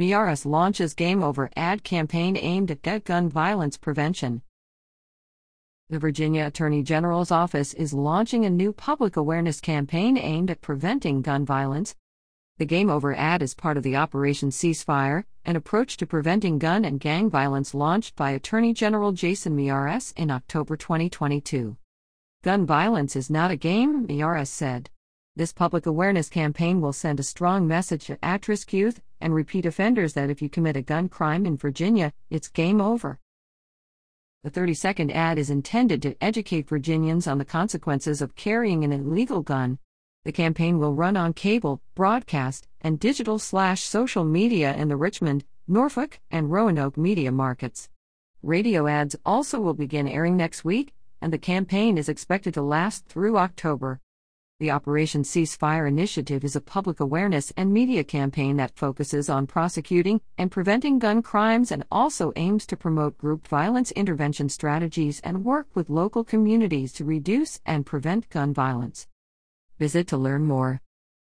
Miyares launches Game Over ad campaign aimed at gun violence prevention. The Virginia Attorney General's office is launching a new public awareness campaign aimed at preventing gun violence. The Game Over ad is part of the Operation Ceasefire, an approach to preventing gun and gang violence launched by Attorney General Jason Miyares in October 2022. Gun violence is not a game, Miyares said. This public awareness campaign will send a strong message to at risk youth and repeat offenders that if you commit a gun crime in Virginia, it's game over. The 30 second ad is intended to educate Virginians on the consequences of carrying an illegal gun. The campaign will run on cable, broadcast, and digital slash social media in the Richmond, Norfolk, and Roanoke media markets. Radio ads also will begin airing next week, and the campaign is expected to last through October. The Operation Ceasefire initiative is a public awareness and media campaign that focuses on prosecuting and preventing gun crimes and also aims to promote group violence intervention strategies and work with local communities to reduce and prevent gun violence. Visit to learn more.